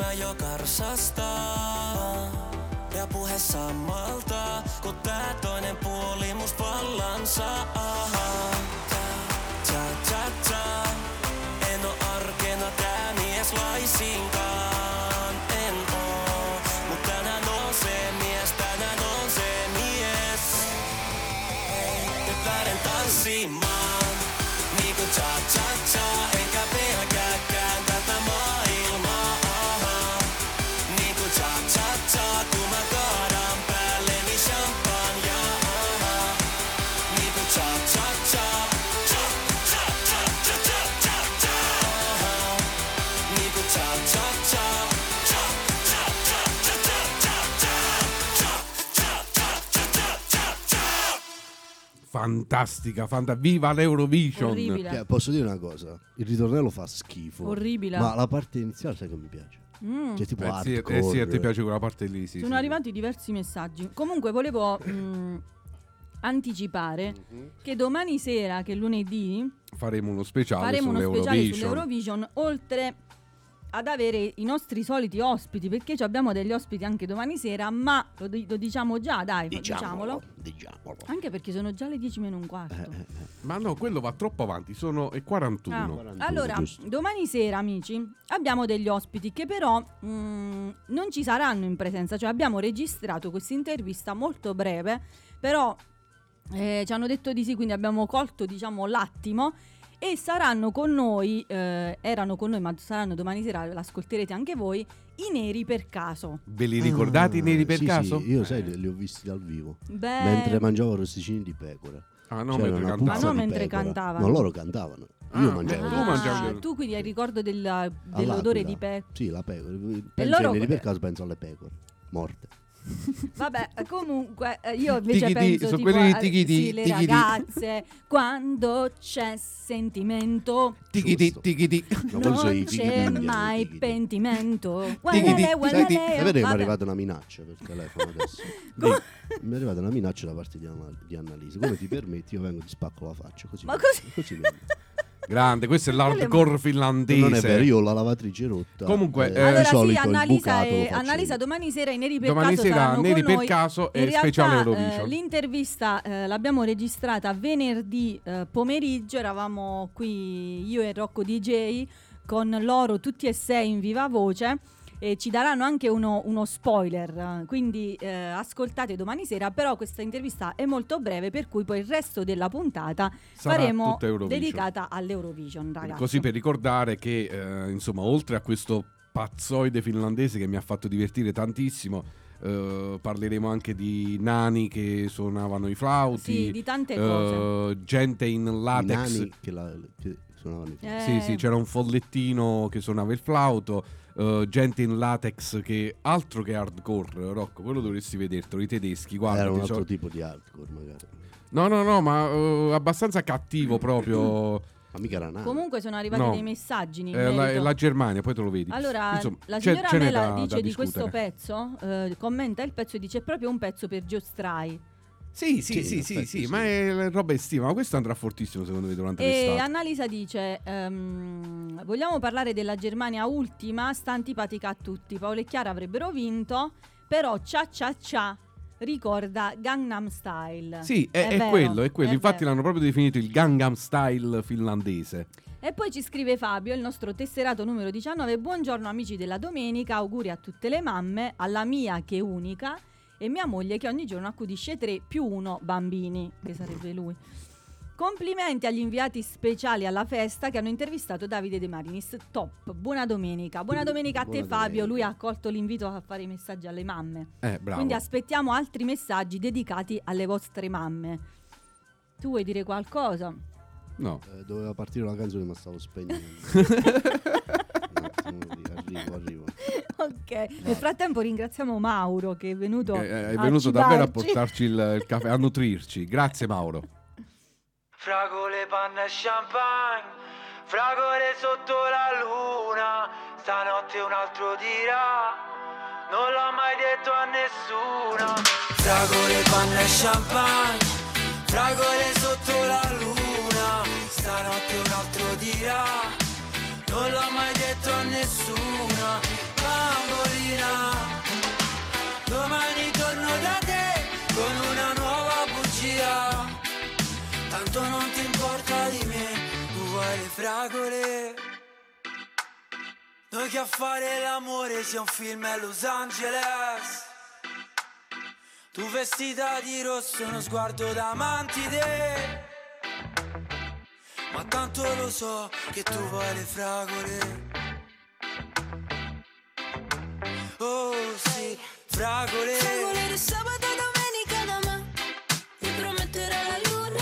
Silmä jo karsastaa Ja puhe samalta Kun tää toinen puoli must vallan saa. Cha cha cha En oo arkena tää mies laisinkaan. En oo Mut tänään on se mies Tänään on se mies. Nyt lähden tanssimaan Fantastica, fanta- viva l'Eurovision. Orribile. Cioè, posso dire una cosa? Il ritornello fa schifo. Orribile. Ma la parte iniziale sai che mi piace. Mm. Cioè tipo Eh sì, eh sì, a te piace quella parte lì, sì. Sono sì. arrivati diversi messaggi. Comunque volevo mm, anticipare Mhm. che domani sera, che è lunedì, Faremo uno speciale faremo uno speciale sull'Eurovision, oltre ad avere i nostri soliti ospiti, perché ci abbiamo degli ospiti anche domani sera, ma lo, lo diciamo già, dai, diciamolo. Diciamolo. Anche perché sono già le 10 meno un quarto. Eh, Ma no, quello va troppo avanti, sono e 41. Ah, 41, allora, giusto. domani sera, amici, abbiamo degli ospiti che però mm, non ci saranno in presenza. Cioè, abbiamo registrato questa intervista molto breve, però eh, ci hanno detto di sì, quindi abbiamo colto, diciamo, l'attimo. E saranno con noi, eh, erano con noi, ma saranno domani sera, l'ascolterete anche voi, i neri per caso. Ve li ricordate i Ah, neri per sì, caso? Sì, io sai, li, li ho visti dal vivo. Beh, Mentre mangiavo rosticini di pecora. Ah, no, mentre puzza Ma no, di mentre pecora. cantavano. No, loro cantavano. Ah, Io mangiavo. beh, tu Ah, mangiavi- tu quindi hai ricordo della- All'Aquila. dell'odore di pe... Sì, la pecora. Penso loro- ai neri per caso penso alle pecore. Morte. Vabbè, comunque eh, io invece Tichiti, penso sono tipo, quelli eh, tichiti, sì, le tichiti. ragazze quando c'è sentimento Tichiti, Giusto. tichiti. Non fighi c'è d'india, mai i fighi di- pentimento. Tichiti, Guardale, tichiti. guardale, Sapete che mi è arrivata una minaccia per telefono adesso? mi è arrivata una minaccia da parte di, Anna- di Annalisa. Come ti permetti, io vengo e ti spacco la faccia. Così Ma così? così Grande, questo è l'hardcore Non finlandese. è vero, io ho la lavatrice rotta. Comunque, eh, eh, di Allora sì, Annalisa, faccio Annalisa domani sera i Neri per Domani caso sera Neri per noi. caso In e speciale realtà, Eurovision. eh, l'intervista eh, l'abbiamo registrata venerdì eh, pomeriggio, eravamo qui io e Rocco DJ con loro tutti e sei in viva voce e ci daranno anche uno, uno spoiler, eh, quindi eh, ascoltate domani sera, però questa intervista è molto breve per cui poi il resto della puntata Sarà faremo dedicata all'Eurovision, ragazzi. Così per ricordare che, eh, insomma, oltre a questo pazzoide finlandese che mi ha fatto divertire tantissimo, eh, parleremo anche di nani che suonavano i flauti, Sì, di tante cose. eh, gente in I latex. nani che, la, che suonavano i Eh, Sì, sì, c'era un follettino che suonava il flauto. Eh, gente in latex che altro che hardcore, Rocco, quello dovresti vedertelo. I tedeschi, guarda. Era un altro so- tipo di hardcore magari. No, no, no, ma eh, abbastanza cattivo proprio. Comunque sono arrivati No. dei messaggi in Eh, la, la Germania, poi te lo vedi. Allora, Insomma, la signora Mela dice da di questo pezzo, eh, commenta il pezzo e dice è proprio un pezzo per Geostrai. Sì, sì, Sì, sì, sì, ma è roba estiva. Ma questo andrà fortissimo secondo me durante E. Annalisa dice, ehm, vogliamo parlare della Germania ultima, sta antipatica a tutti. Paolo e Chiara avrebbero vinto, però cia cia cia ricorda Gangnam Style. Sì, è, è vero, quello, è quello. è Infatti vero. l'hanno proprio definito il Gangnam Style finlandese. E poi ci scrive Fabio, il nostro tesserato numero 19. Buongiorno amici della domenica, auguri a tutte le mamme, alla mia che è unica e mia moglie che ogni giorno accudisce tre più uno bambini, che sarebbe lui. Complimenti agli inviati speciali alla festa che hanno intervistato Davide De Marinis. Top, buona domenica. Buona domenica a te Buona Fabio, domenica. lui ha accolto l'invito a fare i messaggi alle mamme. Eh, bravo. Quindi aspettiamo altri messaggi dedicati alle vostre mamme. Tu vuoi dire qualcosa? No. Eh, doveva partire una canzone ma stavo spegnendo. Arrivo, arrivo. Ok, nel frattempo ringraziamo Mauro che è venuto, Eh, eh, è a venuto davvero a portarci il, il caffè, a nutrirci. Grazie Mauro. Fragole, panna e champagne, fragole sotto la luna, stanotte un altro dirà, non l'ho mai detto a nessuno. Fragole, panna e champagne, fragole sotto la luna, stanotte un altro dirà, detto a nessuno. Bambolina, domani torno da te con una nuova bugia. Tanto non ti importa di me, tu vuoi le fragole. Noi che a fare l'amore sia un film a Los Angeles. Tu vestita di rosso, uno sguardo da mantide. Ma tanto lo so che tu vuoi le fragole. Oh sì, fragole. Fragole di sabato e domenica da me Mi prometterà la luna.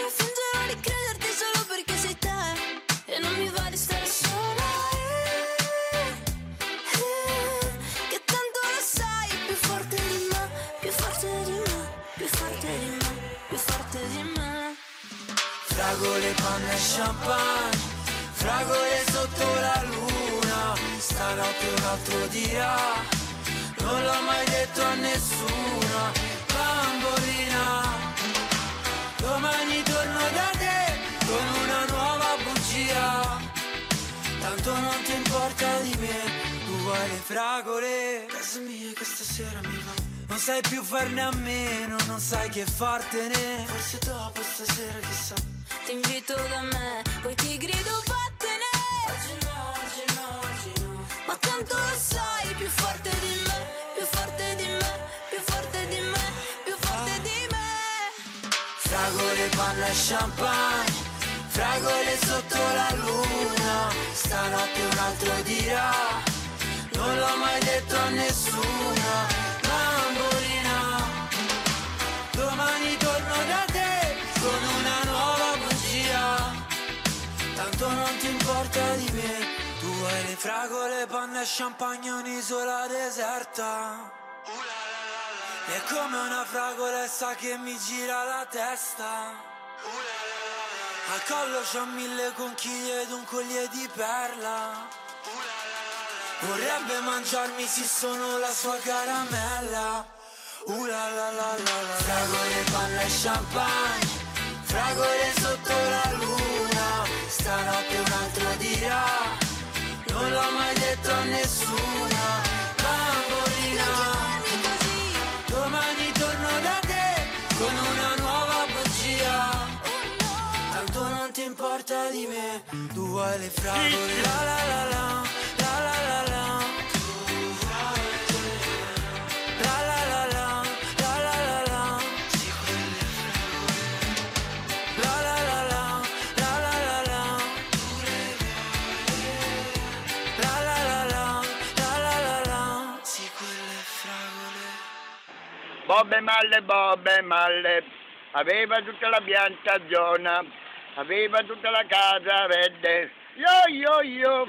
Io fingerò di crederti solo perché sei te. E non mi va di stare sola eh, eh, Che tanto lo sai Più forte di me Più forte di me Più forte di me Più forte di me. Fragole, panna e champagne, fragole sotto la luna, stanotte un altro dirà, non l'ho mai detto a nessuno, bambolina, domani torno da te con una nuova bugia, tanto non ti importa di me, tu vuoi le fragole, casa mia che stasera mi va. Non sai più farne a meno, non sai che fartene. Forse dopo stasera chissà. Ti invito da me Poi ti grido no, oggi no, oggi no Ma tanto lo sai, più forte di me, più forte di me, più forte di me, più forte di me. Fragole, panna e champagne Fragole sotto la luna Stanotte un altro dirà Non l'ho mai detto a nessuno Bambolina Domani torno da te Con una nuova bugia Tanto non ti importa di me Tu vuoi le fragole, panna e champagne Un'isola deserta è come una fragolessa che mi gira la testa. Al collo c'ho mille conchiglie ed un collier di perla. Vorrebbe mangiarmi se sono la sua caramella. Uh la la la la. Fragole, panna e champagne. Fragole sotto la luna non l'ho mai detto a nessuna. Bambolina Domani torno da te con una nuova bugia. Tanto non ti importa di me Tu vuoi le fragole la la la la. Bobbe Malle, Bobbe Malle, aveva tutta la piantagione, aveva tutta la casa verde. Io, io, io,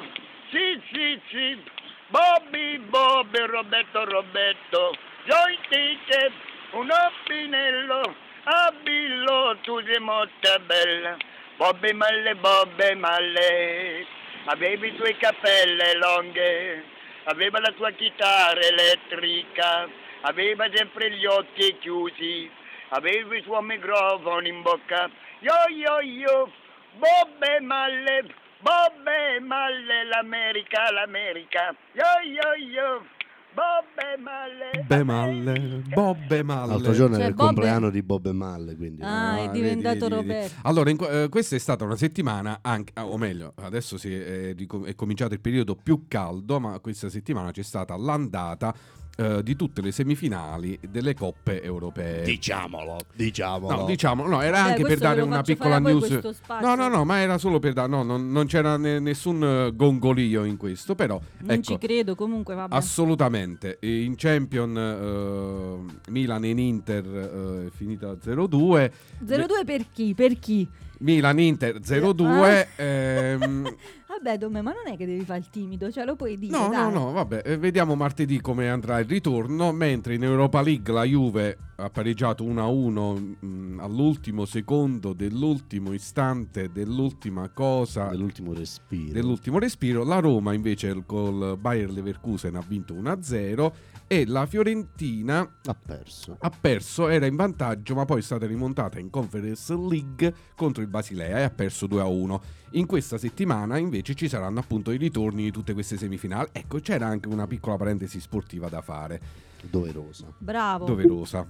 sì, sì, sì, Bobby, Bobby, Roberto, Roberto, joystick, un opinello, abillo, tu sei molto bella. Bobbe Malle, Bobbe Malle, avevi i tuoi capelle lunghe, aveva la tua chitarra elettrica, aveva sempre gli occhi chiusi, aveva il suo microfono in bocca. Io, io, io, Bobbe Malle, Bobbe Malle, l'America, l'America. Io, io, io, Bobbe Malle. Bobbe Malle, Bobbe Malle. L'altro giorno Cioè, era il Bob è- compleanno di Bob e Malle, quindi... Ah, è Ah, diventato vedi, vedi, vedi. Roberto. Allora, in eh, questa è stata una settimana, anche, ah, o meglio, adesso si è, ricom- è cominciato il periodo più caldo, ma questa settimana c'è stata l'andata eh, di tutte le semifinali delle coppe europee. Diciamolo, diciamolo. No, diciamo, no, era Vabbè, anche per dare una piccola news. No, no, no, ma era solo per dare, no, non, non c'era ne- nessun eh, gongolio in questo, però Non ecco, ci credo, comunque vabbè. Assolutamente, E in Champion eh, Milan in Inter eh, è finita 0-2, 02 per chi? Per chi? Milan Inter 0-2. ehm, Vabbè, Dome, ma non è che devi fare il timido, cioè lo puoi dire. no, no, dai. no, vabbè, eh, vediamo martedì come andrà il ritorno, mentre in Europa League la Juve ha pareggiato 1-1 mh, all'ultimo secondo dell'ultimo istante dell'ultima cosa Dell'ultimo respiro. dell'ultimo respiro. La Roma invece col Bayer Leverkusen ha vinto 1-0 e la Fiorentina Ha perso. ha perso, era in vantaggio, ma poi è stata rimontata in Conference League contro il Basilea e ha perso 2-1. In questa settimana invece ci saranno appunto i ritorni di tutte queste semifinali. Ecco, c'era anche una piccola parentesi sportiva da fare, Doverosa. Bravo. doverosa.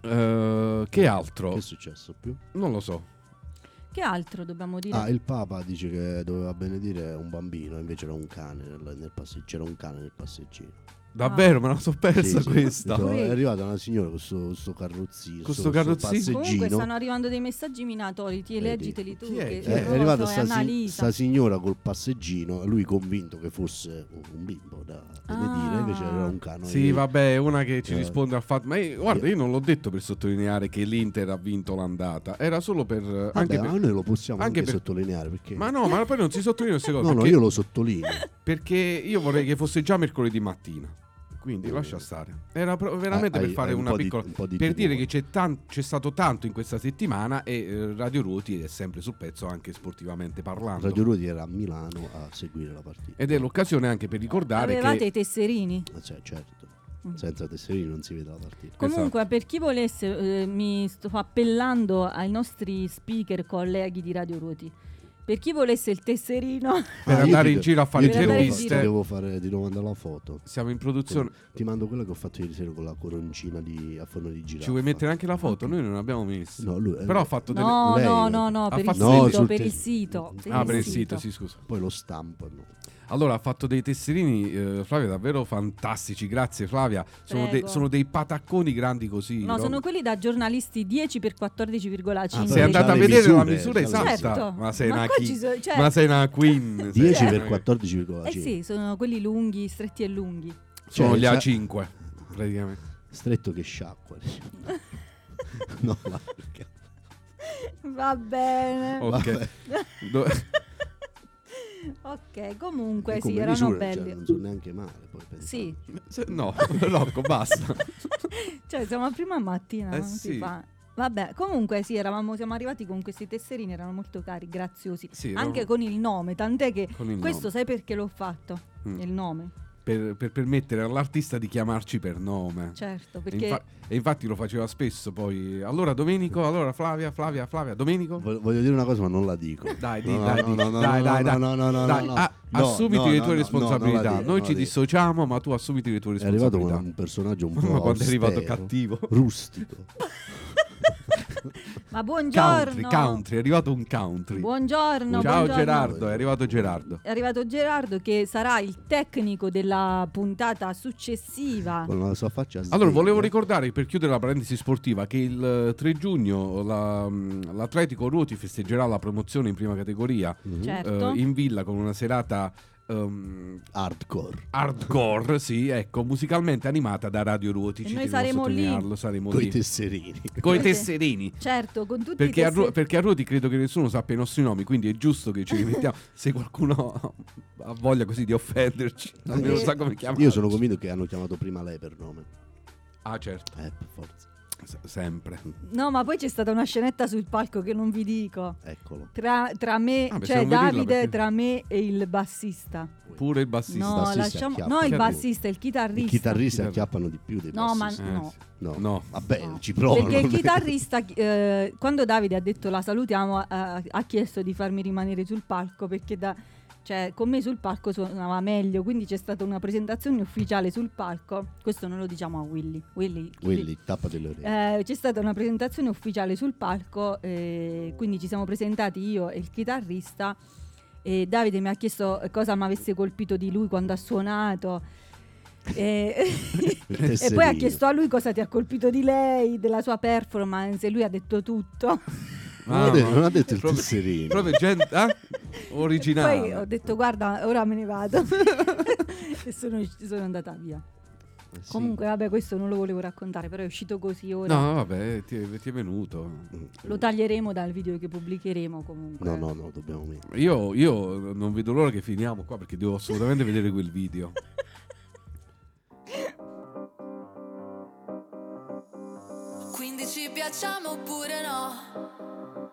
Eh, che altro? Che è successo più? Non lo so. Che altro dobbiamo dire? Ah, il Papa dice che doveva benedire un bambino, invece era un cane nel, nel passe- c'era un cane nel passeggino. Davvero, me la sono persa Sì, sì. questa. Pure- È arrivata una signora con questo, questo carrozzino, Con sto sto- sto carrozzino? Comunque stanno arrivando dei messaggi minatori, ti leggiteli tu. Chi è? che Eh, è? arrivata so, sta, si- Annalisa. sta signora col passeggino e lui convinto che fosse un- bimbo da Ah. invece era un cane. Sì, vabbè, una che ci Eh. risponde al fatto. Ma io- guarda, io non l'ho detto per sottolineare che l'Inter ha vinto l'andata. Era solo per. Vabbè, anche per- noi lo possiamo anche anche, per- sottolineare perché... Ma no, ma poi non si sottolinea queste cose. no, no, io lo sottolineo. perché io vorrei che fosse già mercoledì mattina. Quindi Mm. lascia stare. Era pro- veramente Hai- per fare hai un una po' di- piccola. un po' di per dire che c'è, tan- c'è stato tanto in questa settimana e eh, Radio Ruoti è sempre sul pezzo anche sportivamente parlando. Radio Ruoti era a Milano a seguire la partita. Ed è l'occasione anche per ricordare Avevate che. i tesserini? Eh, Cioè, certo, senza tesserini non si vede la partita. Comunque, per chi volesse, eh, mi sto appellando ai nostri speaker colleghi di Radio Ruoti. Per chi volesse il tesserino, Per Ah, andare in giro a fare devo- interviste. Devo fare di nuovo mandare la foto. Siamo in produzione. Ti mando quella che ho fatto ieri sera con la coroncina di, a forno di giraffa. Ci vuoi mettere anche la foto? Noi non abbiamo messo. No, lui- eh, Però ha fatto delle. no, lei- no, no, no, per il sito, per il sito. Ah, per il sito, sì, scusa. Poi lo stampano. Allora, ha fatto dei tesserini, eh, Flavia, davvero fantastici. Grazie, Flavia. Sono, de- sono dei patacconi grandi così. No, no? sono quelli da giornalisti 10 x 14,5. Ah, Sei andata a vedere la misure, misura c'ha le esatta. Certo. Ma sei Ma una chi- ci sono- cioè- Ma sei una queen. 10 sei per una- 14,5. Eh sì, sono quelli lunghi, stretti e lunghi. Sono Cioè, gli sa- A5, praticamente. Stretto che sciacqua. no, la perché- Va bene. Ok. Ok, comunque sì, erano misure, cioè, belli. non sono neanche male. Poi pensavo. Sì, se- no, Rocco, basta. cioè siamo a prima mattina, Eh non si sì. fa. Vabbè, comunque sì, eravamo, siamo arrivati con questi tesserini, erano molto cari, graziosi. Sì, Anche con il nome, tant'è che questo nome. sai perché l'ho fatto? Mm. Il nome, Per, per permettere all'artista di chiamarci per nome. certo, E, perché infa- e infatti lo faceva spesso poi. Allora Domenico, allora Flavia, Flavia, Flavia, Domenico. Vo- Voglio dire una cosa, ma non la dico. Dai, di- No, dai, no, di- no, no, dai, no, dai, no, dai. no, no, no, Dai, no, a- no, assumiti no, le no, tue no, responsabilità. Noi ci dissociamo, ma tu assumiti le tue È arrivato responsabilità. un personaggio un po' Ma quando è arrivato cattivo. rustico. Ma buongiorno. Country, country, è arrivato un country. Buongiorno. Ciao buongiorno. Gerardo, è arrivato Gerardo. È arrivato Gerardo che sarà il tecnico della puntata successiva. Con la sua faccia Allora, volevo ricordare, per chiudere la parentesi sportiva, che il eh, 3 giugno la- mm, l'Atletico Ruoti festeggerà la promozione in prima categoria Mhm. Certo. eh, in villa con una serata ehm, Hardcore. hardcore, sì, ecco, musicalmente animata da Radio Ruoti. E noi a saremo lì. sottolinearlo, saremo Con i lì. tesserini. Coi Sì. tesserini. Certo, con tutti Perché i a, Ru- tesserini. perché a Ruoti credo che nessuno sappia i nostri nomi, quindi è giusto che ci rimettiamo. Se qualcuno ha voglia così di offenderci, almeno Sì. sa come chiamarci. Io sono convinto che hanno chiamato prima lei per nome. Ah, certo, Eh, per forza. S- sempre. No, ma poi c'è stata una scenetta sul palco che non vi dico. Eccolo. Tra, tra me, Ah, beh, cioè Davide, perché- tra me e il bassista. Pure il bassista. No, bassista lasciamo... no, il bassista, il chitarrista. I chitarristi acchiappano di più dei No, ma bassisti. Eh, no. sì. No. No. Vabbè, No. ci provano. Perché il chitarrista, eh, quando Davide ha detto la salutiamo, ha, ha chiesto di farmi rimanere sul palco perché da- cioè, con me sul palco suonava meglio. Quindi c'è stata una presentazione ufficiale sul palco. Questo non lo diciamo a Willy. Willy, Willy, tappate le orecchie. Eh, c'è stata una presentazione ufficiale sul palco, eh, quindi ci siamo presentati io e il chitarrista. E Davide mi ha chiesto cosa mi avesse colpito di lui quando ha suonato. E, e poi ha chiesto a lui cosa ti ha colpito di lei, della sua performance, e lui ha detto tutto. Non ha detto- non ha detto il proprio- tesserino. Proprio gente eh? originale. Poi ho detto guarda, ora me ne vado. e sono, sono andata via. Eh sì. Comunque, vabbè, questo non lo volevo raccontare, però è uscito così ora. No, vabbè, ti è, ti è venuto. Lo taglieremo dal video che pubblicheremo comunque. No, no, no, dobbiamo mettere. Io, io non vedo l'ora che finiamo qua perché devo assolutamente vedere quel video. Quindi ci piacciamo oppure no?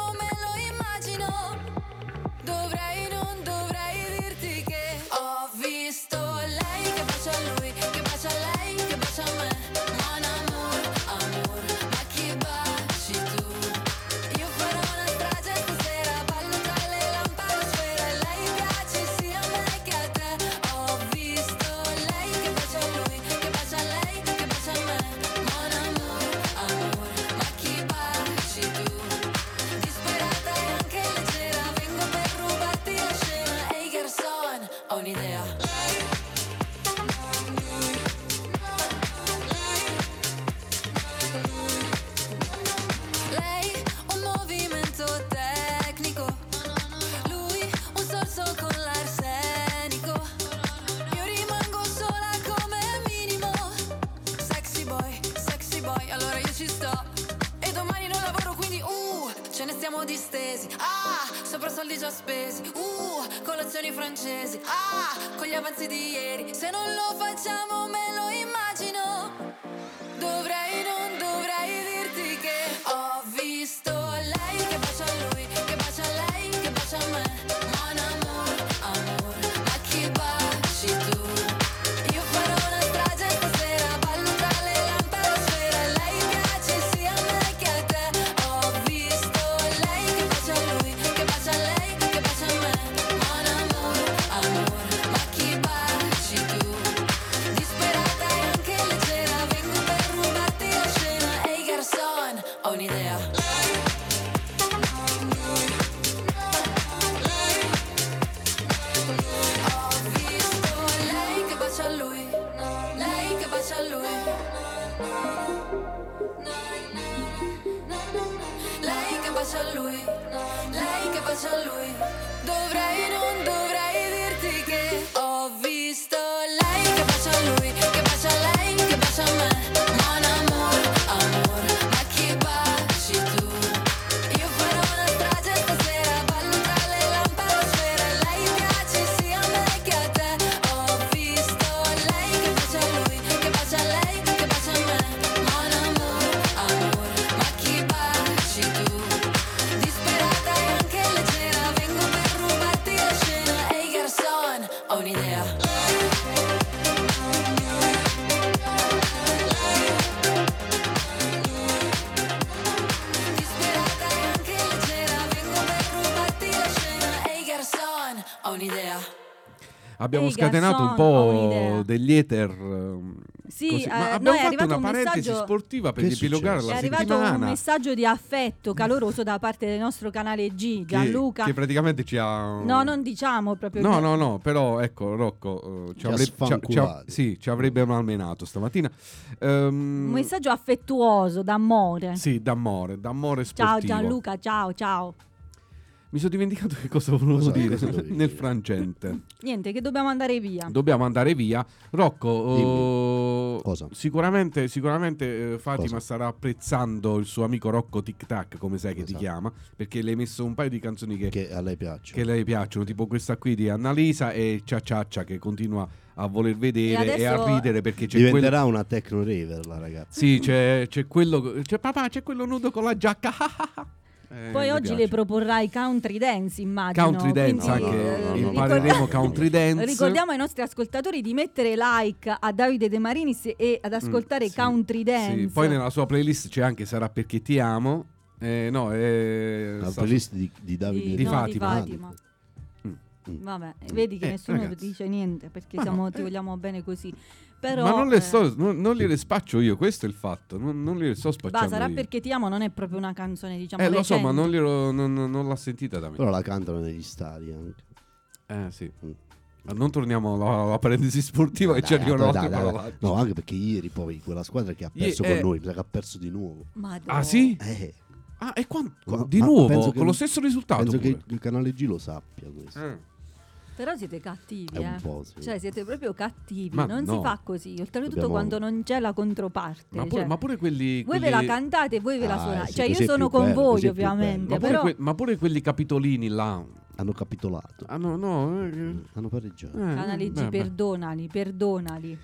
a lui. Dovrei, Abbiamo Ehi, scatenato un po' degli ether. ehm, Sì, eh, Ma noi è abbiamo fatto arrivato una un parentesi messaggio- sportiva per Che è riepilogare successo? la È arrivato settimana. un messaggio di affetto caloroso da parte del nostro canale G, che- Gianluca. Che, praticamente ci ha. No, non diciamo proprio No, che- no, no, però ecco, Rocco, eh, ci, ha avrebbe, ci, ci, sfanculati. sì, ci avrebbe malmenato stamattina. Ehm, Un messaggio affettuoso, d'amore. Sì, d'amore, d'amore Ciao sportivo. Gianluca, ciao, ciao. Mi sono dimenticato che cosa volevo Cosa- dire cosa nel frangente. Niente, che dobbiamo andare via. Dobbiamo andare via. Rocco, Cosa? sicuramente, sicuramente eh, Fatima Cosa? starà apprezzando il suo amico Rocco Tic Tac, come sai che ti Esatto. chiama, perché le hai messo un paio di canzoni che, Che a lei piace. che le piacciono, tipo questa qui di Annalisa e Cia Ciaccia che continua a voler vedere e, adesso- a ridere perché c'è quello... Diventerà una techno raver la ragazza. Sì, c'è, c'è quello... C'è papà, c'è quello nudo con la giacca. Eh, Poi oggi piace. le proporrai country dance, immagino. Country dance, quindi, anche eh, impareremo ricor- country dance. Ricordiamo ai nostri ascoltatori di mettere like a Davide De Marinis e ad ascoltare Mm, sì, country dance. Sì, Poi nella sua playlist c'è anche Sarà perché ti amo. Eh, no, è... La sta- playlist di, di Davide Di no, Fatima. Di Fatima. Mm. Vabbè, vedi che Eh, nessuno ragazzi. dice niente perché siamo- no, ti eh. vogliamo bene così. Però, Ma non le, eh, sto, non, non gliele spaccio io, questo è il fatto. Non, non gliele sto spacciando sarà io. perché ti amo, non è proprio una canzone, diciamo. Eh, lo so, ma non, glielo- non- non- non l'ha sentita da me. Però la cantano negli stadi anche. Eh, sì. Mm. Ma non torniamo alla, alla parentesi sportiva che ci arrivano altre parolacce. No, anche perché ieri poi quella squadra che ha perso eh. con noi, mi sa che ha perso di nuovo. Madonna. Ah, sì? Eh, Ah, e quan- qua- No, di ma nuovo, che- con lo stesso risultato. penso che pure. il canale G lo sappia questo. Eh. Però siete cattivi, eh. po', sì. Cioè, siete proprio cattivi. Ma non no. si fa così. Oltretutto, Dobbiamo- quando non c'è la controparte. Ma, pure, cioè, ma pure quelli. voi quelli- ve la cantate e voi ve la Ah, suonate. sì, cioè, io sono con bello, voi, ovviamente. ma, pure Però, que- ma pure quelli capitolini là. Hanno capitolato. Ah, no, no. eh, Hanno pareggiato. eh, Canale G, beh, beh. perdonali, perdonali.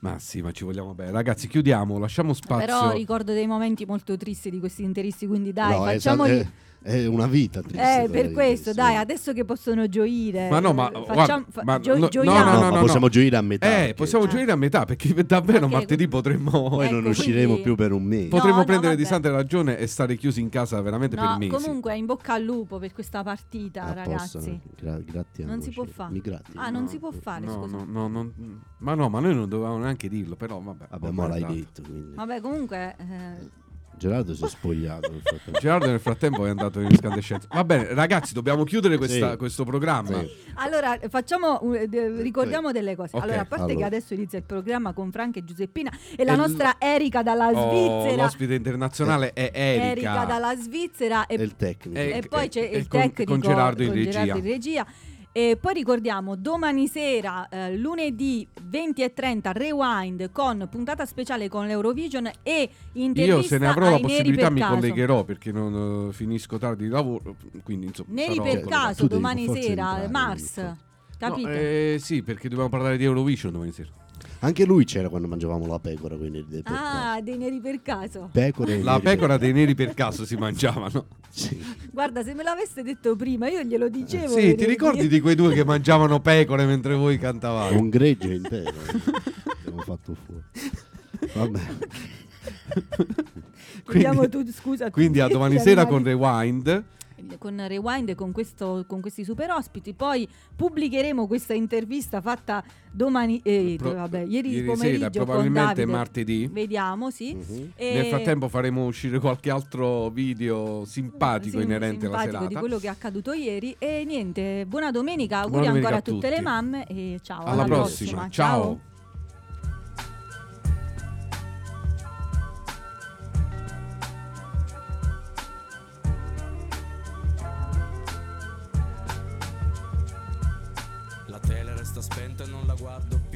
Ma sì, ma ci vogliamo bene. Ragazzi, chiudiamo, lasciamo spazio. Però ricordo dei momenti molto tristi di questi interisti, quindi dai, No, è, facciamoli... è, è una vita triste. eh, per questo, dai, adesso che possono gioire. Ma no, ma eh, guarda, fa- ma gio- no- no, gioiamo. no, No, no, possiamo no. gioire a metà. Eh, perché possiamo Ah. gioire a metà perché davvero Ok, martedì potremmo. Poi Ecco, non usciremo quindi- più per un mese. Potremmo no, prendere di santa ragione e stare chiusi in casa veramente per No, mesi. comunque in bocca al lupo per questa partita, A ragazzi. posto, gra- grazie Non si può fare. Ah, non si può fare, scusa. no, no, non- ma no, ma noi non dovevamo neanche dirlo, però vabbè. Vabbè, ma l'hai detto. Quindi. Vabbè, comunque... eh, Gerardo si è spogliato. nel frattempo. Gerardo nel frattempo è andato in scandescenza. Va bene, ragazzi, dobbiamo chiudere questa- Sì. questo programma. Sì. Allora, facciamo, eh, ricordiamo delle cose. Ok, allora, a parte che allora. adesso inizia il programma con Franca e Giuseppina e la E l- nostra Erika dalla Oh, Svizzera. l'ospite internazionale è Erika. Erika dalla Svizzera e, È il tecnico. Eh, e poi c'è e il con- tecnico con Gerardo in con regia. Gerardo in regia. E poi ricordiamo domani sera, eh, lunedì 20 e 30, Rewind con puntata speciale con l'Eurovision e intervista Io se ne avrò la possibilità per mi caso. collegherò perché non eh, finisco tardi di lavoro, quindi insomma Neri per caso domani sera, entrare, Mars. devi Capito? No, eh, sì, perché dobbiamo parlare di Eurovision domani sera. Anche lui c'era quando mangiavamo la pecora. Quindi del ah, dei neri per caso. Pecore e La neri pecora per- dei neri per caso si mangiavano. Sì. Guarda, se me l'avesse detto prima, io glielo dicevo. Sì, ti ricordi di quei due che mangiavano pecore mentre voi cantavate? Un greggio intero. Abbiamo fatto fuori. Vabbè. Vediamo tu, scusa. Quindi a domani sera con Rewind. Con Rewind e con, questo, con questi super ospiti. Poi pubblicheremo questa intervista fatta domani, eh, Pro- vabbè, ieri, ieri pomeriggio sera, probabilmente Davide. martedì. Vediamo, sì. Mhm. E- Nel frattempo faremo uscire qualche altro video simpatico sì, inerente alla simpatico serata. di quello che è accaduto ieri. E niente, buona domenica, auguri Buona domenica ancora a tutte le mamme e ciao. Alla, prossima. Ciao. La non la guardo.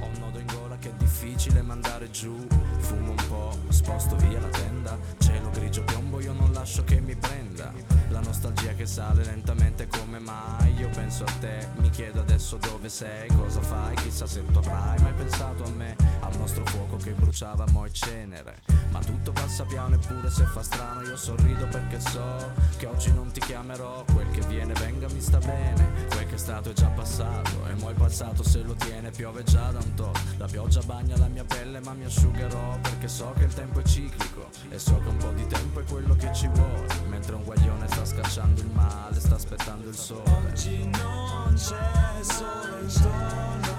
Ho un nodo in gola che è difficile mandare giù. Fumo un po', sposto via la tenda. Cielo grigio piombo, io non lascio che mi prenda. La nostalgia che sale lentamente come mai. Io penso a te, mi chiedo adesso dove sei, cosa fai, chissà se tornerai. Mai pensato a me, al nostro fuoco che bruciava mo' è cenere Ma tutto passa piano eppure se fa strano io sorrido perché so Che oggi non ti chiamerò Quel che viene venga mi sta bene Quel che è stato è già passato E mo' è passato se lo tiene piove già da un to La pioggia bagna la mia pelle ma mi asciugherò Perché so che il tempo è ciclico E so che un po' di tempo è quello che ci vuole. Mentre un guaglione sta scacciando il male Sta aspettando il sole. Oggi non c'è sole intorno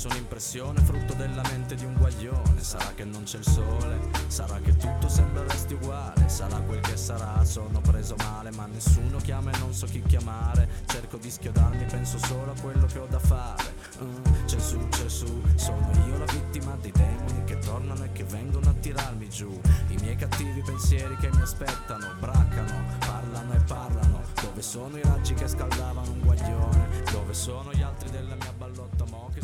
forse un'impressione frutto della mente di un guaglione. Sarà che non c'è il sole, sarà che tutto sembra resti uguale. Sarà quel che sarà, sono preso male Ma nessuno chiama e non so chi chiamare. Cerco di schiodarmi, penso solo a quello che ho da fare. Mm, C'è su, sono io la vittima dei demoni Che tornano e che vengono a tirarmi giù. I miei cattivi pensieri che mi aspettano Braccano, parlano e parlano. Dove sono i raggi che scaldavano un guaglione? Dove sono gli altri della mia ballotta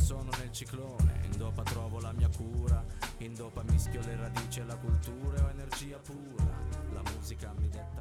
sono nel ciclone, in dopa trovo la mia cura, in dopa mischio le radici e la cultura, e ho energia pura, la musica mi detta.